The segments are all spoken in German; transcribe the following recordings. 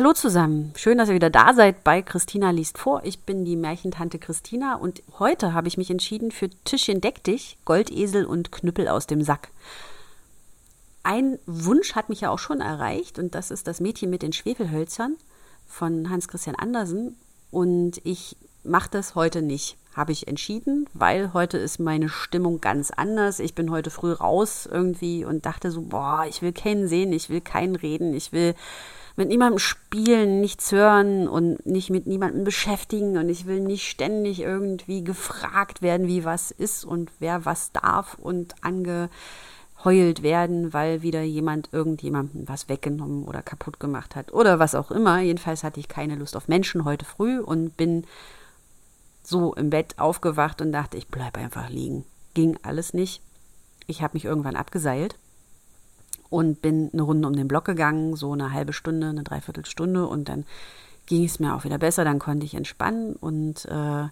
Hallo zusammen, schön, dass ihr wieder da seid bei Christina liest vor. Ich bin die Märchentante Christina und heute habe ich mich entschieden für Tischchen deck dich, Goldesel und Knüppel aus dem Sack. Ein Wunsch hat mich ja auch schon erreicht und das ist das Mädchen mit den Schwefelhölzern von Hans Christian Andersen und ich mache das heute nicht habe ich entschieden, weil heute ist meine Stimmung ganz anders. Ich bin heute früh raus irgendwie und dachte so, boah, ich will keinen sehen, ich will keinen reden, ich will mit niemandem spielen, nichts hören und nicht mit niemandem beschäftigen und ich will nicht ständig irgendwie gefragt werden, wie was ist und wer was darf und angeheult werden, weil wieder jemand irgendjemandem was weggenommen oder kaputt gemacht hat oder was auch immer. Jedenfalls hatte ich keine Lust auf Menschen heute früh und bin so im Bett aufgewacht und dachte, ich bleibe einfach liegen. Ging alles nicht. Ich habe mich irgendwann abgeseilt und bin eine Runde um den Block gegangen, so eine halbe Stunde, eine Dreiviertelstunde und dann ging es mir auch wieder besser, dann konnte ich entspannen und äh,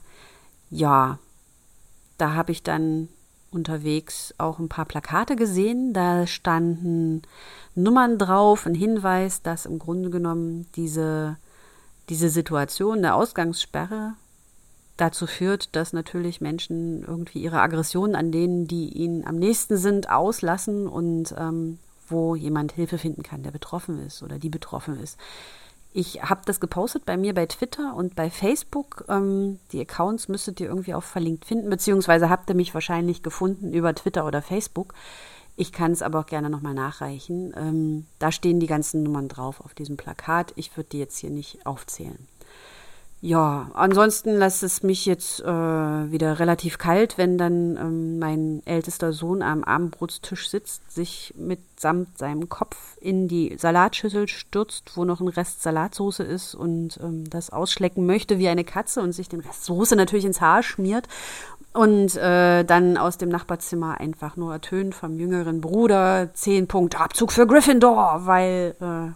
ja, da habe ich dann unterwegs auch ein paar Plakate gesehen, da standen Nummern drauf, ein Hinweis, dass im Grunde genommen diese, diese Situation der Ausgangssperre dazu führt, dass natürlich Menschen irgendwie ihre Aggressionen an denen, die ihnen am nächsten sind, auslassen und ähm, wo jemand Hilfe finden kann, der betroffen ist oder die betroffen ist. Ich habe das gepostet bei mir bei Twitter und bei Facebook. Ähm, die Accounts müsstet ihr irgendwie auch verlinkt finden, beziehungsweise habt ihr mich wahrscheinlich gefunden über Twitter oder Facebook. Ich kann es aber auch gerne nochmal nachreichen. Ähm, da stehen die ganzen Nummern drauf auf diesem Plakat. Ich würde die jetzt hier nicht aufzählen. Ja, ansonsten lässt es mich jetzt äh, wieder relativ kalt, wenn dann ähm, mein ältester Sohn am Abendbrotstisch sitzt, sich mitsamt seinem Kopf in die Salatschüssel stürzt, wo noch ein Rest Salatsauce ist und ähm, das ausschlecken möchte wie eine Katze und sich den Rest Soße natürlich ins Haar schmiert und äh, dann aus dem Nachbarzimmer einfach nur ertönt vom jüngeren Bruder, zehn Punkte Abzug für Gryffindor, weil äh,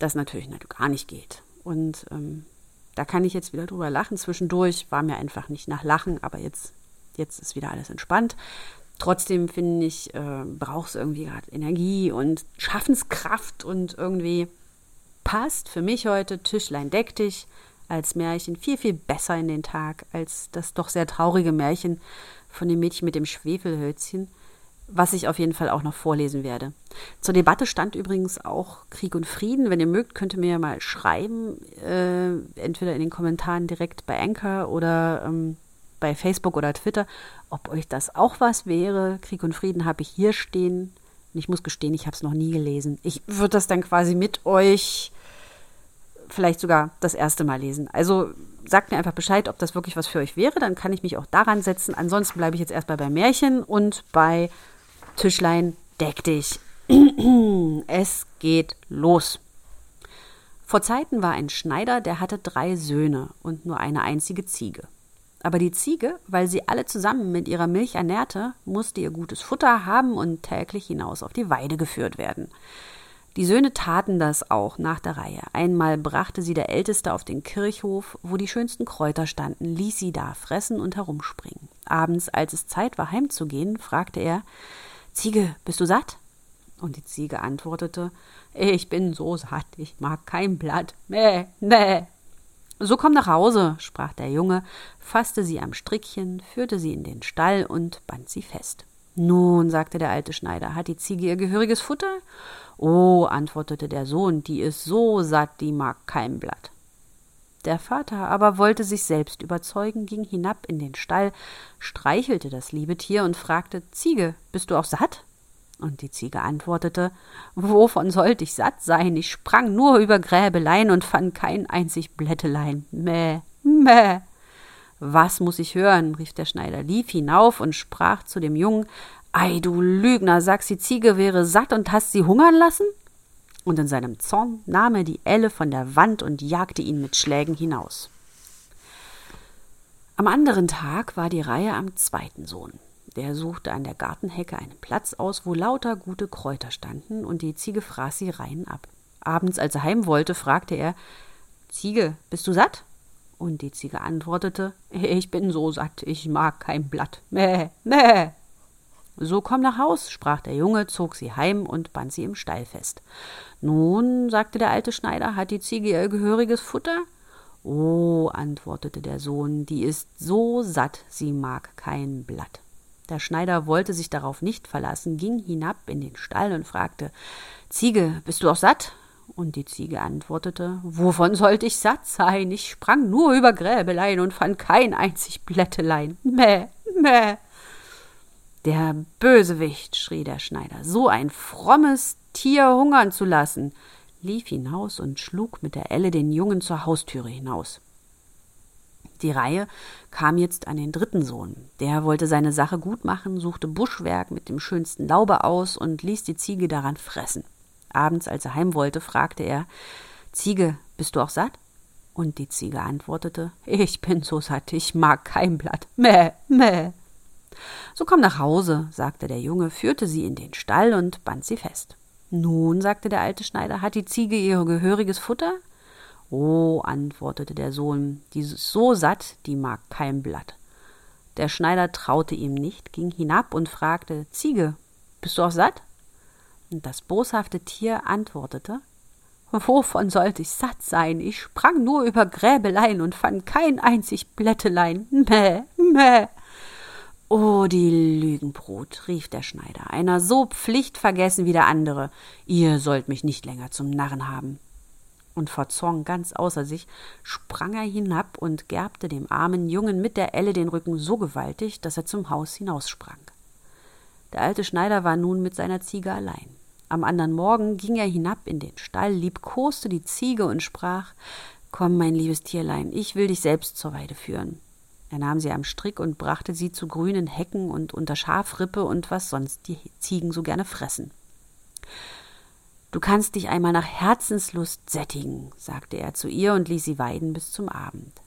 das natürlich gar nicht geht. Und ähm, da kann ich jetzt wieder drüber lachen. Zwischendurch war mir einfach nicht nach Lachen, aber jetzt, jetzt ist wieder alles entspannt. Trotzdem finde ich, äh, braucht es irgendwie gerade Energie und Schaffenskraft und irgendwie passt für mich heute Tischlein deck dich als Märchen viel, viel besser in den Tag als das doch sehr traurige Märchen von dem Mädchen mit dem Schwefelhölzchen was ich auf jeden Fall auch noch vorlesen werde. Zur Debatte stand übrigens auch Krieg und Frieden. Wenn ihr mögt, könnt ihr mir mal schreiben, äh, entweder in den Kommentaren direkt bei Anchor oder ähm, bei Facebook oder Twitter, ob euch das auch was wäre. Krieg und Frieden habe ich hier stehen. Und ich muss gestehen, ich habe es noch nie gelesen. Ich würde das dann quasi mit euch vielleicht sogar das erste Mal lesen. Also sagt mir einfach Bescheid, ob das wirklich was für euch wäre. Dann kann ich mich auch daran setzen. Ansonsten bleibe ich jetzt erstmal bei Märchen und bei Tischlein, deck dich. es geht los. Vor Zeiten war ein Schneider, der hatte drei Söhne und nur eine einzige Ziege. Aber die Ziege, weil sie alle zusammen mit ihrer Milch ernährte, musste ihr gutes Futter haben und täglich hinaus auf die Weide geführt werden. Die Söhne taten das auch nach der Reihe. Einmal brachte sie der Älteste auf den Kirchhof, wo die schönsten Kräuter standen, ließ sie da fressen und herumspringen. Abends, als es Zeit war, heimzugehen, fragte er Ziege, bist du satt? Und die Ziege antwortete, ich bin so satt, ich mag kein Blatt. Mäh, mäh. So komm nach Hause, sprach der Junge, fasste sie am Strickchen, führte sie in den Stall und band sie fest. Nun, sagte der alte Schneider, hat die Ziege ihr gehöriges Futter? Oh, antwortete der Sohn, die ist so satt, die mag kein Blatt. Der Vater aber wollte sich selbst überzeugen, ging hinab in den Stall, streichelte das liebe Tier und fragte Ziege, bist du auch satt? Und die Ziege antwortete Wovon sollte ich satt sein? Ich sprang nur über Gräbelein und fand kein einzig Blättelein. Mäh, mäh. Was muss ich hören? rief der Schneider, lief hinauf und sprach zu dem Jungen Ei, du Lügner, sagst, die Ziege wäre satt und hast sie hungern lassen? Und in seinem Zorn nahm er die Elle von der Wand und jagte ihn mit Schlägen hinaus. Am anderen Tag war die Reihe am zweiten Sohn. Der suchte an der Gartenhecke einen Platz aus, wo lauter gute Kräuter standen, und die Ziege fraß sie rein ab. Abends, als er heim wollte, fragte er Ziege, bist du satt? Und die Ziege antwortete Ich bin so satt, ich mag kein Blatt. Mäh, mäh. So komm nach Haus, sprach der Junge, zog sie heim und band sie im Stall fest. Nun, sagte der alte Schneider, hat die Ziege ihr gehöriges Futter? Oh, antwortete der Sohn, die ist so satt, sie mag kein Blatt. Der Schneider wollte sich darauf nicht verlassen, ging hinab in den Stall und fragte Ziege, bist du auch satt? Und die Ziege antwortete Wovon sollte ich satt sein? Ich sprang nur über Gräbelein und fand kein einzig Blättelein. Mäh, mäh. Der Bösewicht, schrie der Schneider, so ein frommes Tier hungern zu lassen, lief hinaus und schlug mit der Elle den Jungen zur Haustüre hinaus. Die Reihe kam jetzt an den dritten Sohn. Der wollte seine Sache gut machen, suchte Buschwerk mit dem schönsten Laube aus und ließ die Ziege daran fressen. Abends, als er heim wollte, fragte er Ziege, bist du auch satt? Und die Ziege antwortete Ich bin so satt, ich mag kein Blatt. Mäh, mäh. So komm nach Hause, sagte der Junge, führte sie in den Stall und band sie fest. Nun, sagte der alte Schneider, hat die Ziege ihr gehöriges Futter? Oh, antwortete der Sohn, die ist so satt, die mag kein Blatt. Der Schneider traute ihm nicht, ging hinab und fragte Ziege, bist du auch satt? Und das boshafte Tier antwortete Wovon sollte ich satt sein? Ich sprang nur über Gräbelein und fand kein einzig Blättelein. Mäh, mäh. Oh, die Lügenbrut, rief der Schneider, einer so pflichtvergessen wie der andere. Ihr sollt mich nicht länger zum Narren haben. Und vor Zorn ganz außer sich sprang er hinab und gerbte dem armen Jungen mit der Elle den Rücken so gewaltig, dass er zum Haus hinaussprang. Der alte Schneider war nun mit seiner Ziege allein. Am andern Morgen ging er hinab in den Stall, liebkoste die Ziege und sprach Komm, mein liebes Tierlein, ich will dich selbst zur Weide führen. Er nahm sie am Strick und brachte sie zu grünen Hecken und unter Schafrippe und was sonst die Ziegen so gerne fressen. Du kannst dich einmal nach Herzenslust sättigen, sagte er zu ihr und ließ sie weiden bis zum Abend.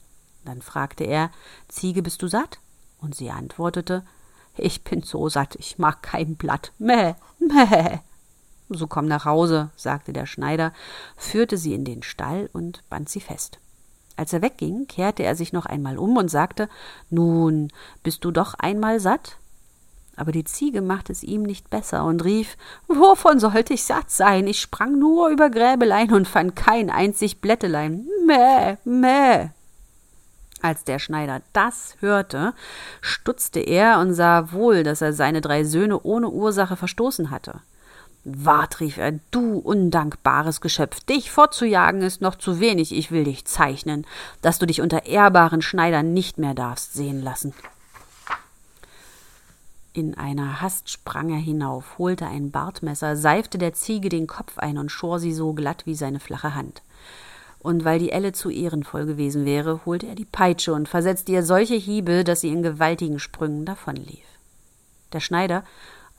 Dann fragte er Ziege, bist du satt? Und sie antwortete Ich bin so satt, ich mag kein Blatt. Mäh, mäh. So komm nach Hause, sagte der Schneider, führte sie in den Stall und band sie fest. Als er wegging, kehrte er sich noch einmal um und sagte Nun, bist du doch einmal satt? Aber die Ziege machte es ihm nicht besser und rief Wovon sollte ich satt sein? Ich sprang nur über Gräbelein und fand kein einzig Blättelein. Mäh, mäh. Als der Schneider das hörte, stutzte er und sah wohl, dass er seine drei Söhne ohne Ursache verstoßen hatte. Wart, rief er, du undankbares Geschöpf, dich fortzujagen ist noch zu wenig, ich will dich zeichnen, dass du dich unter ehrbaren Schneidern nicht mehr darfst sehen lassen. In einer Hast sprang er hinauf, holte ein Bartmesser, seifte der Ziege den Kopf ein und schor sie so glatt wie seine flache Hand. Und weil die Elle zu ehrenvoll gewesen wäre, holte er die Peitsche und versetzte ihr solche Hiebe, dass sie in gewaltigen Sprüngen davonlief. Der Schneider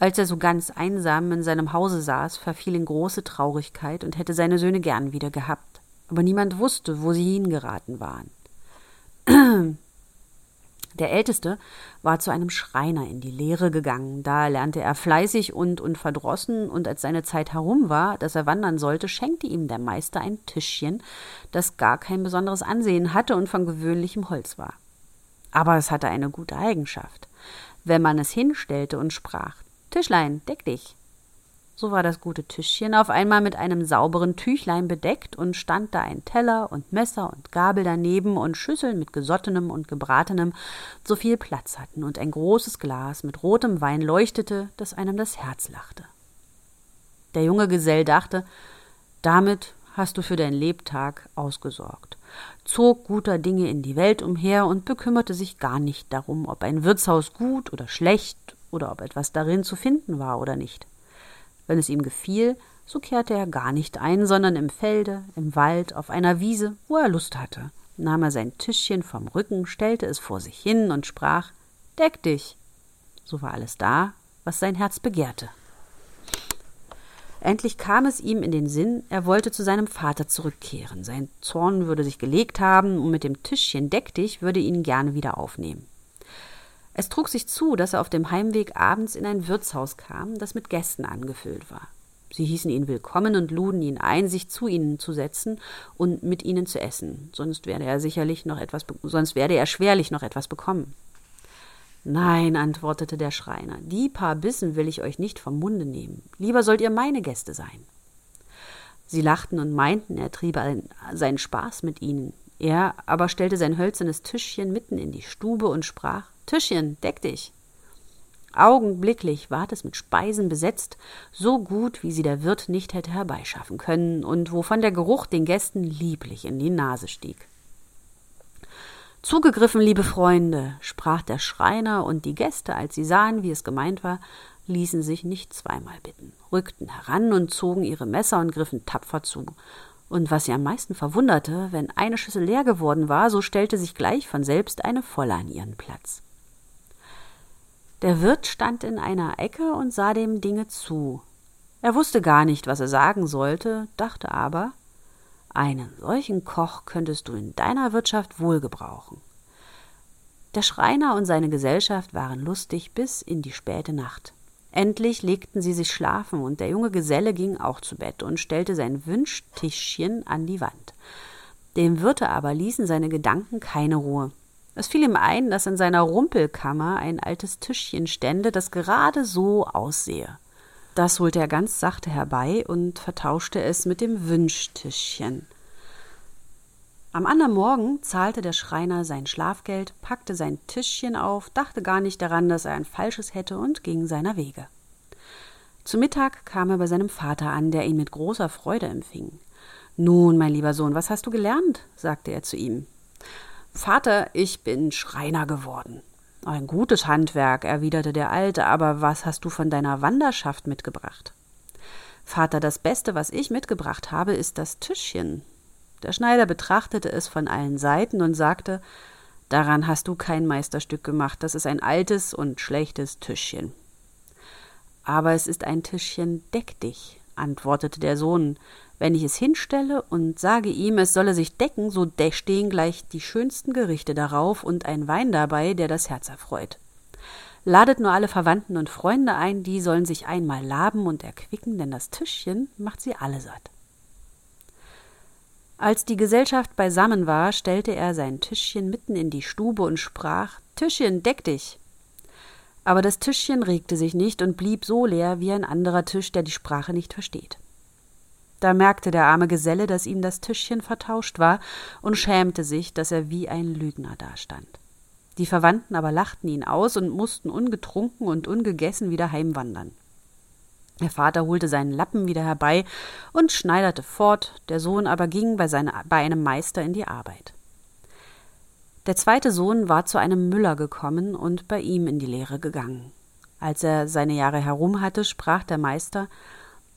als er so ganz einsam in seinem Hause saß, verfiel in große Traurigkeit und hätte seine Söhne gern wieder gehabt. Aber niemand wusste, wo sie hingeraten waren. Der Älteste war zu einem Schreiner in die Lehre gegangen. Da lernte er fleißig und unverdrossen, und als seine Zeit herum war, dass er wandern sollte, schenkte ihm der Meister ein Tischchen, das gar kein besonderes Ansehen hatte und von gewöhnlichem Holz war. Aber es hatte eine gute Eigenschaft. Wenn man es hinstellte und sprach Tischlein, deck dich. So war das gute Tischchen auf einmal mit einem sauberen Tüchlein bedeckt und stand da ein Teller und Messer und Gabel daneben und Schüsseln mit gesottenem und gebratenem, so viel Platz hatten und ein großes Glas mit rotem Wein leuchtete, dass einem das Herz lachte. Der junge Gesell dachte, damit hast du für dein Lebtag ausgesorgt, zog guter Dinge in die Welt umher und bekümmerte sich gar nicht darum, ob ein Wirtshaus gut oder schlecht oder ob etwas darin zu finden war oder nicht. Wenn es ihm gefiel, so kehrte er gar nicht ein, sondern im Felde, im Wald, auf einer Wiese, wo er Lust hatte, nahm er sein Tischchen vom Rücken, stellte es vor sich hin und sprach Deck dich. So war alles da, was sein Herz begehrte. Endlich kam es ihm in den Sinn, er wollte zu seinem Vater zurückkehren. Sein Zorn würde sich gelegt haben, und mit dem Tischchen deck dich würde ihn gerne wieder aufnehmen. Es trug sich zu, dass er auf dem Heimweg abends in ein Wirtshaus kam, das mit Gästen angefüllt war. Sie hießen ihn willkommen und luden ihn ein, sich zu ihnen zu setzen und mit ihnen zu essen, sonst werde er sicherlich noch etwas, sonst werde er schwerlich noch etwas bekommen. Nein, antwortete der Schreiner, die paar Bissen will ich euch nicht vom Munde nehmen. Lieber sollt ihr meine Gäste sein. Sie lachten und meinten, er triebe seinen Spaß mit ihnen. Er aber stellte sein hölzernes Tischchen mitten in die Stube und sprach Tischchen, deck dich. Augenblicklich ward es mit Speisen besetzt, so gut, wie sie der Wirt nicht hätte herbeischaffen können und wovon der Geruch den Gästen lieblich in die Nase stieg. Zugegriffen, liebe Freunde, sprach der Schreiner, und die Gäste, als sie sahen, wie es gemeint war, ließen sich nicht zweimal bitten, rückten heran und zogen ihre Messer und griffen tapfer zu. Und was sie am meisten verwunderte, wenn eine Schüssel leer geworden war, so stellte sich gleich von selbst eine volle an ihren Platz. Der Wirt stand in einer Ecke und sah dem Dinge zu. Er wusste gar nicht, was er sagen sollte, dachte aber, einen solchen Koch könntest du in deiner Wirtschaft wohl gebrauchen. Der Schreiner und seine Gesellschaft waren lustig bis in die späte Nacht. Endlich legten sie sich schlafen, und der junge Geselle ging auch zu Bett und stellte sein Wünschtischchen an die Wand. Dem Wirte aber ließen seine Gedanken keine Ruhe. Es fiel ihm ein, dass in seiner Rumpelkammer ein altes Tischchen stände, das gerade so aussehe. Das holte er ganz sachte herbei und vertauschte es mit dem Wünschtischchen. Am anderen Morgen zahlte der Schreiner sein Schlafgeld, packte sein Tischchen auf, dachte gar nicht daran, dass er ein falsches hätte und ging seiner Wege. Zu Mittag kam er bei seinem Vater an, der ihn mit großer Freude empfing. Nun, mein lieber Sohn, was hast du gelernt? sagte er zu ihm. Vater, ich bin Schreiner geworden. Ein gutes Handwerk, erwiderte der Alte, aber was hast du von deiner Wanderschaft mitgebracht? Vater, das Beste, was ich mitgebracht habe, ist das Tischchen. Der Schneider betrachtete es von allen Seiten und sagte Daran hast du kein Meisterstück gemacht, das ist ein altes und schlechtes Tischchen. Aber es ist ein Tischchen deck dich, antwortete der Sohn, wenn ich es hinstelle und sage ihm, es solle sich decken, so stehen gleich die schönsten Gerichte darauf und ein Wein dabei, der das Herz erfreut. Ladet nur alle Verwandten und Freunde ein, die sollen sich einmal laben und erquicken, denn das Tischchen macht sie alle satt. Als die Gesellschaft beisammen war, stellte er sein Tischchen mitten in die Stube und sprach Tischchen, deck dich. Aber das Tischchen regte sich nicht und blieb so leer wie ein anderer Tisch, der die Sprache nicht versteht. Da merkte der arme Geselle, dass ihm das Tischchen vertauscht war, und schämte sich, dass er wie ein Lügner dastand. Die Verwandten aber lachten ihn aus und mussten ungetrunken und ungegessen wieder heimwandern. Der Vater holte seinen Lappen wieder herbei und schneiderte fort, der Sohn aber ging bei, seine, bei einem Meister in die Arbeit. Der zweite Sohn war zu einem Müller gekommen und bei ihm in die Lehre gegangen. Als er seine Jahre herum hatte, sprach der Meister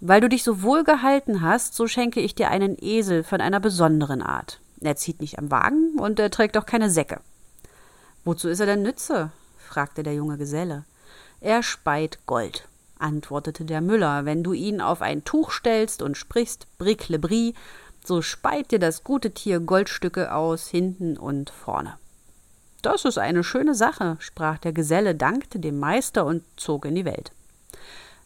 weil du dich so wohl gehalten hast, so schenke ich dir einen Esel von einer besonderen Art. Er zieht nicht am Wagen und er trägt auch keine Säcke. Wozu ist er denn Nütze? fragte der junge Geselle. Er speit Gold, antwortete der Müller. Wenn du ihn auf ein Tuch stellst und sprichst Bric so speit dir das gute Tier Goldstücke aus, hinten und vorne. Das ist eine schöne Sache, sprach der Geselle, dankte dem Meister und zog in die Welt.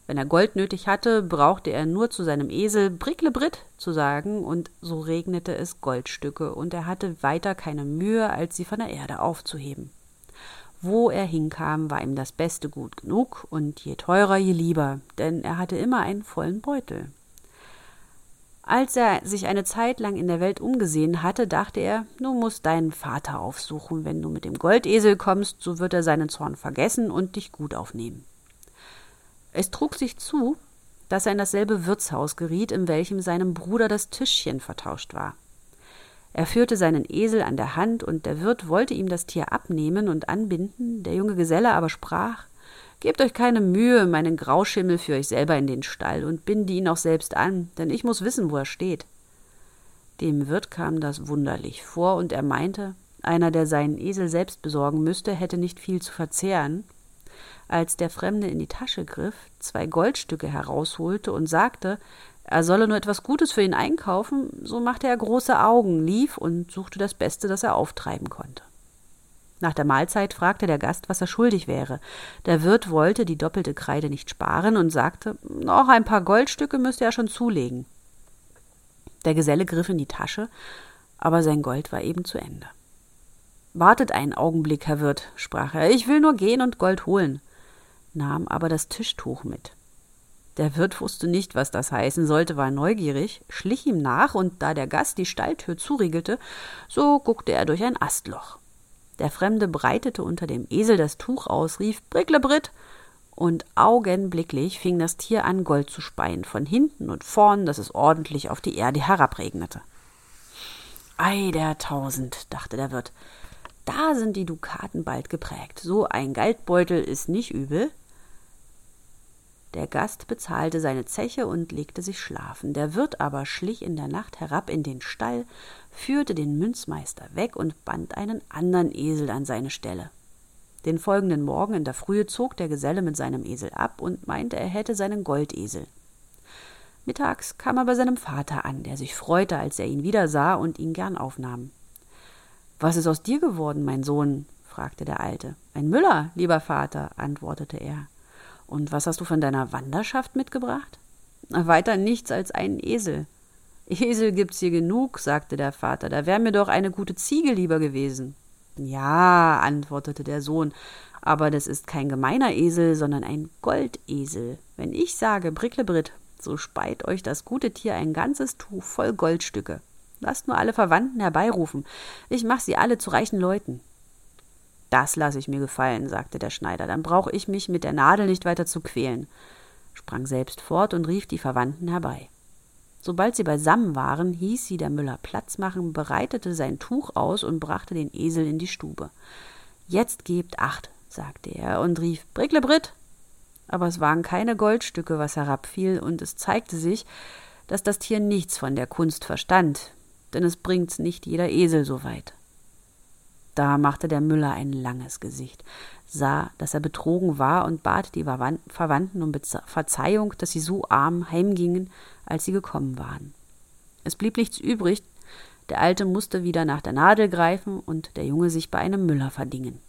Wenn er Gold nötig hatte, brauchte er nur zu seinem Esel Briklebrit zu sagen, und so regnete es Goldstücke, und er hatte weiter keine Mühe, als sie von der Erde aufzuheben. Wo er hinkam, war ihm das Beste gut genug, und je teurer, je lieber, denn er hatte immer einen vollen Beutel. Als er sich eine Zeit lang in der Welt umgesehen hatte, dachte er, du musst deinen Vater aufsuchen. Wenn du mit dem Goldesel kommst, so wird er seinen Zorn vergessen und dich gut aufnehmen. Es trug sich zu, dass er in dasselbe Wirtshaus geriet, in welchem seinem Bruder das Tischchen vertauscht war. Er führte seinen Esel an der Hand, und der Wirt wollte ihm das Tier abnehmen und anbinden, der junge Geselle aber sprach Gebt euch keine Mühe, meinen Grauschimmel für euch selber in den Stall und binde ihn auch selbst an, denn ich muss wissen, wo er steht. Dem Wirt kam das wunderlich vor, und er meinte, einer, der seinen Esel selbst besorgen müsste, hätte nicht viel zu verzehren, als der Fremde in die Tasche griff, zwei Goldstücke herausholte und sagte, er solle nur etwas Gutes für ihn einkaufen, so machte er große Augen, lief und suchte das Beste, das er auftreiben konnte. Nach der Mahlzeit fragte der Gast, was er schuldig wäre. Der Wirt wollte die doppelte Kreide nicht sparen und sagte, noch ein paar Goldstücke müsste er schon zulegen. Der Geselle griff in die Tasche, aber sein Gold war eben zu Ende. Wartet einen Augenblick, Herr Wirt, sprach er, ich will nur gehen und Gold holen, nahm aber das Tischtuch mit. Der Wirt wusste nicht, was das heißen sollte, war neugierig, schlich ihm nach, und da der Gast die Stalltür zuriegelte, so guckte er durch ein Astloch. Der Fremde breitete unter dem Esel das Tuch aus, rief Bricklebrit, und augenblicklich fing das Tier an, Gold zu speien, von hinten und vorn, dass es ordentlich auf die Erde herabregnete. Ei der Tausend, dachte der Wirt, da sind die Dukaten bald geprägt. So ein Geldbeutel ist nicht übel. Der Gast bezahlte seine Zeche und legte sich schlafen. Der Wirt aber schlich in der Nacht herab in den Stall, führte den Münzmeister weg und band einen andern Esel an seine Stelle. Den folgenden Morgen in der Frühe zog der Geselle mit seinem Esel ab und meinte, er hätte seinen Goldesel. Mittags kam er bei seinem Vater an, der sich freute, als er ihn wiedersah und ihn gern aufnahm. Was ist aus dir geworden, mein Sohn? fragte der Alte. Ein Müller, lieber Vater, antwortete er. Und was hast du von deiner Wanderschaft mitgebracht? Weiter nichts als einen Esel. Esel gibt's hier genug, sagte der Vater, da wär mir doch eine gute Ziege lieber gewesen. Ja, antwortete der Sohn, aber das ist kein gemeiner Esel, sondern ein Goldesel. Wenn ich sage Bricklebrit, so speit euch das gute Tier ein ganzes Tuch voll Goldstücke. Lasst nur alle Verwandten herbeirufen. Ich mach sie alle zu reichen Leuten. Das lasse ich mir gefallen, sagte der Schneider, dann brauche ich mich mit der Nadel nicht weiter zu quälen, sprang selbst fort und rief die Verwandten herbei. Sobald sie beisammen waren, hieß sie der Müller Platz machen, bereitete sein Tuch aus und brachte den Esel in die Stube. Jetzt gebt acht, sagte er und rief Bricklebrit. Aber es waren keine Goldstücke, was herabfiel, und es zeigte sich, dass das Tier nichts von der Kunst verstand, denn es bringt's nicht jeder Esel so weit. Da machte der Müller ein langes Gesicht, sah, dass er betrogen war und bat die Verwandten um Verzeihung, dass sie so arm heimgingen, als sie gekommen waren. Es blieb nichts übrig, der Alte musste wieder nach der Nadel greifen und der Junge sich bei einem Müller verdingen.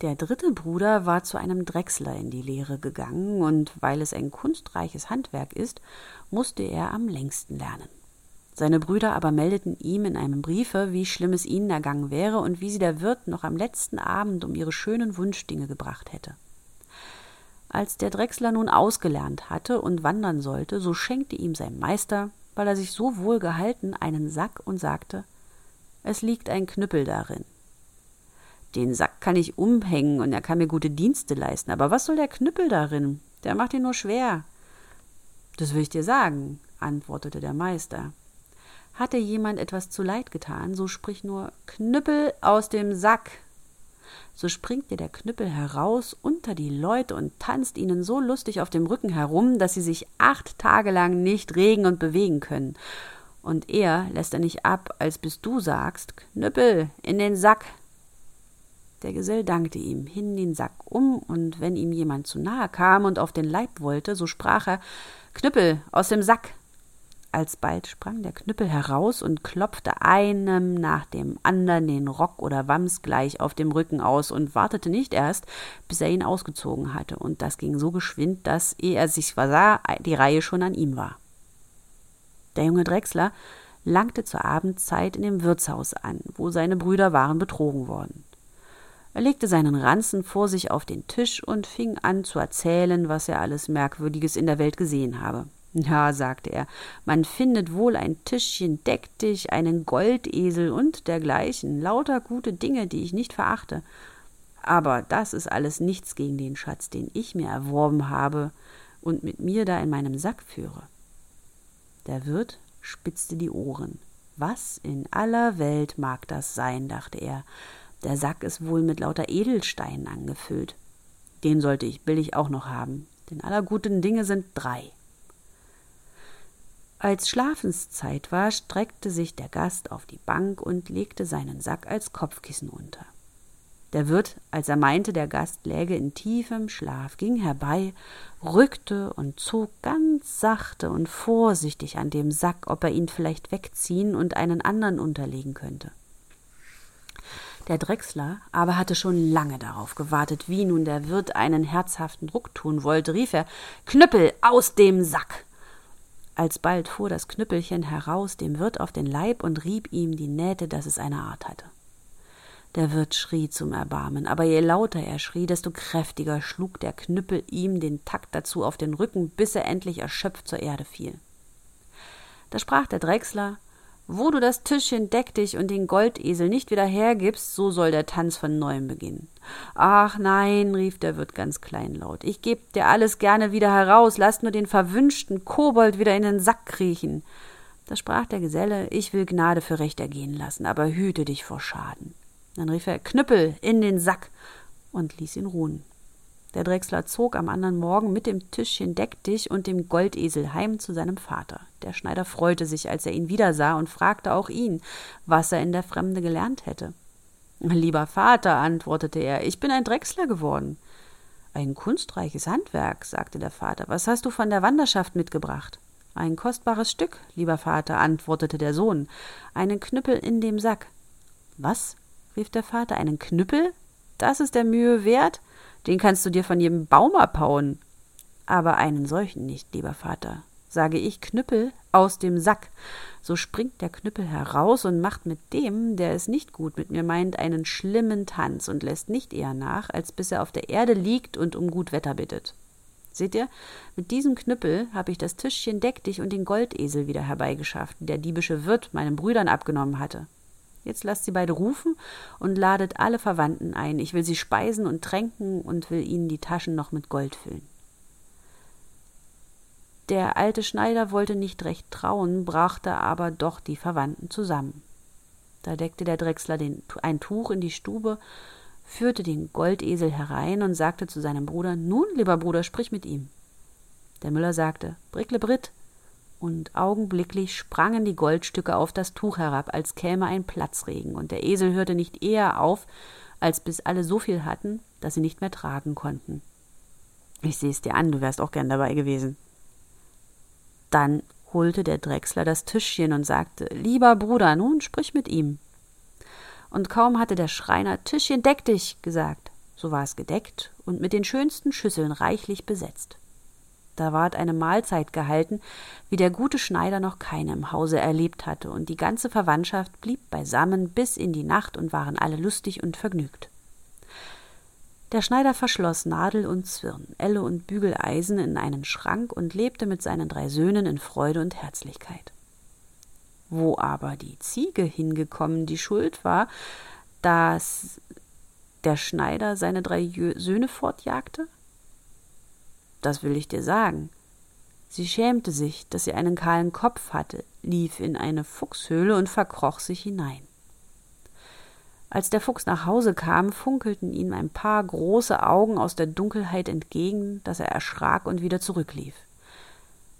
Der dritte Bruder war zu einem Drechsler in die Lehre gegangen, und weil es ein kunstreiches Handwerk ist, musste er am längsten lernen. Seine Brüder aber meldeten ihm in einem Briefe, wie schlimm es ihnen ergangen wäre und wie sie der Wirt noch am letzten Abend um ihre schönen Wunschdinge gebracht hätte. Als der Drechsler nun ausgelernt hatte und wandern sollte, so schenkte ihm sein Meister, weil er sich so wohl gehalten, einen Sack und sagte, es liegt ein Knüppel darin. Den Sack kann ich umhängen und er kann mir gute Dienste leisten, aber was soll der Knüppel darin? Der macht ihn nur schwer. Das will ich dir sagen, antwortete der Meister. Hat dir jemand etwas zu Leid getan, so sprich nur Knüppel aus dem Sack. So springt dir der Knüppel heraus unter die Leute und tanzt ihnen so lustig auf dem Rücken herum, dass sie sich acht Tage lang nicht regen und bewegen können. Und er lässt er nicht ab, als bis du sagst, Knüppel in den Sack. Der Gesell dankte ihm, hin den Sack um, und wenn ihm jemand zu nahe kam und auf den Leib wollte, so sprach er Knüppel aus dem Sack. Alsbald sprang der Knüppel heraus und klopfte einem nach dem andern den Rock oder Wams gleich auf dem Rücken aus und wartete nicht erst, bis er ihn ausgezogen hatte, und das ging so geschwind, dass, ehe er sich versah, die Reihe schon an ihm war. Der junge Drechsler langte zur Abendzeit in dem Wirtshaus an, wo seine Brüder waren betrogen worden. Er legte seinen Ranzen vor sich auf den Tisch und fing an zu erzählen, was er alles Merkwürdiges in der Welt gesehen habe. Ja, sagte er, man findet wohl ein Tischchen deck dich, einen Goldesel und dergleichen, lauter gute Dinge, die ich nicht verachte. Aber das ist alles nichts gegen den Schatz, den ich mir erworben habe und mit mir da in meinem Sack führe. Der Wirt spitzte die Ohren. Was in aller Welt mag das sein, dachte er. Der Sack ist wohl mit lauter Edelsteinen angefüllt. Den sollte ich billig auch noch haben, denn aller guten Dinge sind drei. Als Schlafenszeit war, streckte sich der Gast auf die Bank und legte seinen Sack als Kopfkissen unter. Der Wirt, als er meinte, der Gast läge in tiefem Schlaf, ging herbei, rückte und zog ganz sachte und vorsichtig an dem Sack, ob er ihn vielleicht wegziehen und einen anderen unterlegen könnte. Der Drechsler aber hatte schon lange darauf gewartet, wie nun der Wirt einen herzhaften Druck tun wollte, rief er Knüppel aus dem Sack Alsbald fuhr das Knüppelchen heraus dem Wirt auf den Leib und rieb ihm die Nähte, dass es eine Art hatte. Der Wirt schrie zum Erbarmen, aber je lauter er schrie, desto kräftiger schlug der Knüppel ihm den Takt dazu auf den Rücken, bis er endlich erschöpft zur Erde fiel. Da sprach der Drechsler wo du das Tischchen deck dich und den Goldesel nicht wieder hergibst, so soll der Tanz von neuem beginnen. Ach nein, rief der Wirt ganz kleinlaut, ich geb dir alles gerne wieder heraus, lass nur den verwünschten Kobold wieder in den Sack kriechen. Da sprach der Geselle, ich will Gnade für Recht ergehen lassen, aber hüte dich vor Schaden. Dann rief er Knüppel in den Sack und ließ ihn ruhen. Der Drechsler zog am anderen Morgen mit dem Tischchen Deckdich und dem Goldesel heim zu seinem Vater. Der Schneider freute sich, als er ihn wiedersah, und fragte auch ihn, was er in der Fremde gelernt hätte. Lieber Vater, antwortete er, ich bin ein Drechsler geworden. Ein kunstreiches Handwerk, sagte der Vater. Was hast du von der Wanderschaft mitgebracht? Ein kostbares Stück, lieber Vater, antwortete der Sohn. Einen Knüppel in dem Sack. Was? rief der Vater. Einen Knüppel? Das ist der Mühe wert? Den kannst du dir von jedem Baum abhauen. Aber einen solchen nicht, lieber Vater. Sage ich Knüppel aus dem Sack, so springt der Knüppel heraus und macht mit dem, der es nicht gut mit mir meint, einen schlimmen Tanz und lässt nicht eher nach, als bis er auf der Erde liegt und um gut Wetter bittet. Seht ihr, mit diesem Knüppel habe ich das Tischchen deck dich und den Goldesel wieder herbeigeschafft, der diebische Wirt meinen Brüdern abgenommen hatte. Jetzt lasst sie beide rufen und ladet alle Verwandten ein. Ich will sie speisen und tränken und will ihnen die Taschen noch mit Gold füllen. Der alte Schneider wollte nicht recht trauen, brachte aber doch die Verwandten zusammen. Da deckte der Drechsler den, ein Tuch in die Stube, führte den Goldesel herein und sagte zu seinem Bruder: Nun, lieber Bruder, sprich mit ihm. Der Müller sagte: Bricklebritt, und augenblicklich sprangen die Goldstücke auf das Tuch herab, als käme ein Platzregen, und der Esel hörte nicht eher auf, als bis alle so viel hatten, dass sie nicht mehr tragen konnten. Ich seh's dir an, du wärst auch gern dabei gewesen. Dann holte der Drechsler das Tischchen und sagte Lieber Bruder, nun sprich mit ihm. Und kaum hatte der Schreiner Tischchen deck dich gesagt, so war es gedeckt und mit den schönsten Schüsseln reichlich besetzt. Da ward eine Mahlzeit gehalten, wie der gute Schneider noch keine im Hause erlebt hatte, und die ganze Verwandtschaft blieb beisammen bis in die Nacht und waren alle lustig und vergnügt. Der Schneider verschloss Nadel und Zwirn, Elle und Bügeleisen in einen Schrank und lebte mit seinen drei Söhnen in Freude und Herzlichkeit. Wo aber die Ziege hingekommen die Schuld war, dass der Schneider seine drei Söhne fortjagte? Das will ich dir sagen. Sie schämte sich, dass sie einen kahlen Kopf hatte, lief in eine Fuchshöhle und verkroch sich hinein. Als der Fuchs nach Hause kam, funkelten ihm ein paar große Augen aus der Dunkelheit entgegen, dass er erschrak und wieder zurücklief.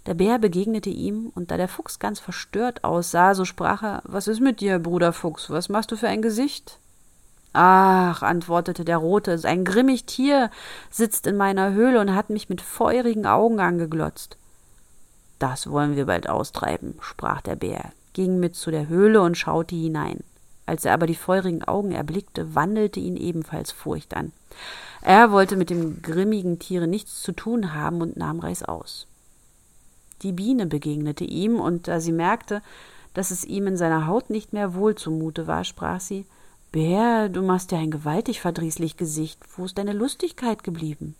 Der Bär begegnete ihm, und da der Fuchs ganz verstört aussah, so sprach er Was ist mit dir, Bruder Fuchs, was machst du für ein Gesicht? Ach, antwortete der Rote, ein grimmig Tier sitzt in meiner Höhle und hat mich mit feurigen Augen angeglotzt. Das wollen wir bald austreiben, sprach der Bär, ging mit zu der Höhle und schaute hinein. Als er aber die feurigen Augen erblickte, wandelte ihn ebenfalls Furcht an. Er wollte mit dem grimmigen Tiere nichts zu tun haben und nahm reißaus. Die Biene begegnete ihm, und da sie merkte, dass es ihm in seiner Haut nicht mehr wohl zumute war, sprach sie Bär, du machst ja ein gewaltig verdrießlich Gesicht. Wo ist deine Lustigkeit geblieben?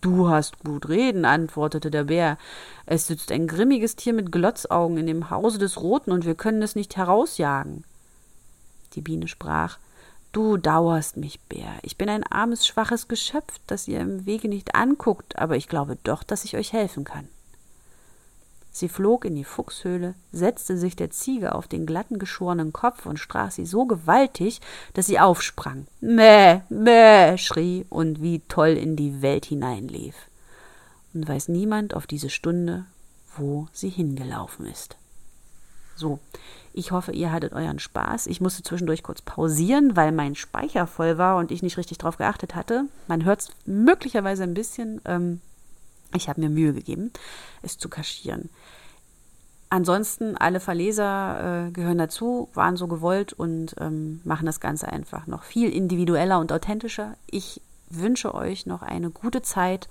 Du hast gut reden, antwortete der Bär. Es sitzt ein grimmiges Tier mit Glotzaugen in dem Hause des Roten, und wir können es nicht herausjagen. Die Biene sprach Du dauerst mich, Bär. Ich bin ein armes, schwaches Geschöpf, das ihr im Wege nicht anguckt, aber ich glaube doch, dass ich euch helfen kann. Sie flog in die Fuchshöhle, setzte sich der Ziege auf den glatten geschorenen Kopf und strach sie so gewaltig, dass sie aufsprang. Mäh, mäh, schrie und wie toll in die Welt hineinlief. Und weiß niemand auf diese Stunde, wo sie hingelaufen ist. So, ich hoffe, ihr hattet euren Spaß. Ich musste zwischendurch kurz pausieren, weil mein Speicher voll war und ich nicht richtig drauf geachtet hatte. Man hört es möglicherweise ein bisschen. Ähm, ich habe mir Mühe gegeben, es zu kaschieren. Ansonsten, alle Verleser äh, gehören dazu, waren so gewollt und ähm, machen das Ganze einfach noch viel individueller und authentischer. Ich wünsche euch noch eine gute Zeit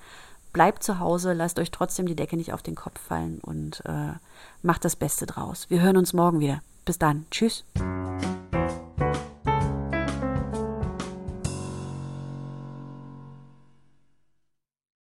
bleibt zu Hause, lasst euch trotzdem die Decke nicht auf den Kopf fallen und äh, macht das Beste draus. Wir hören uns morgen wieder. Bis dann. Tschüss.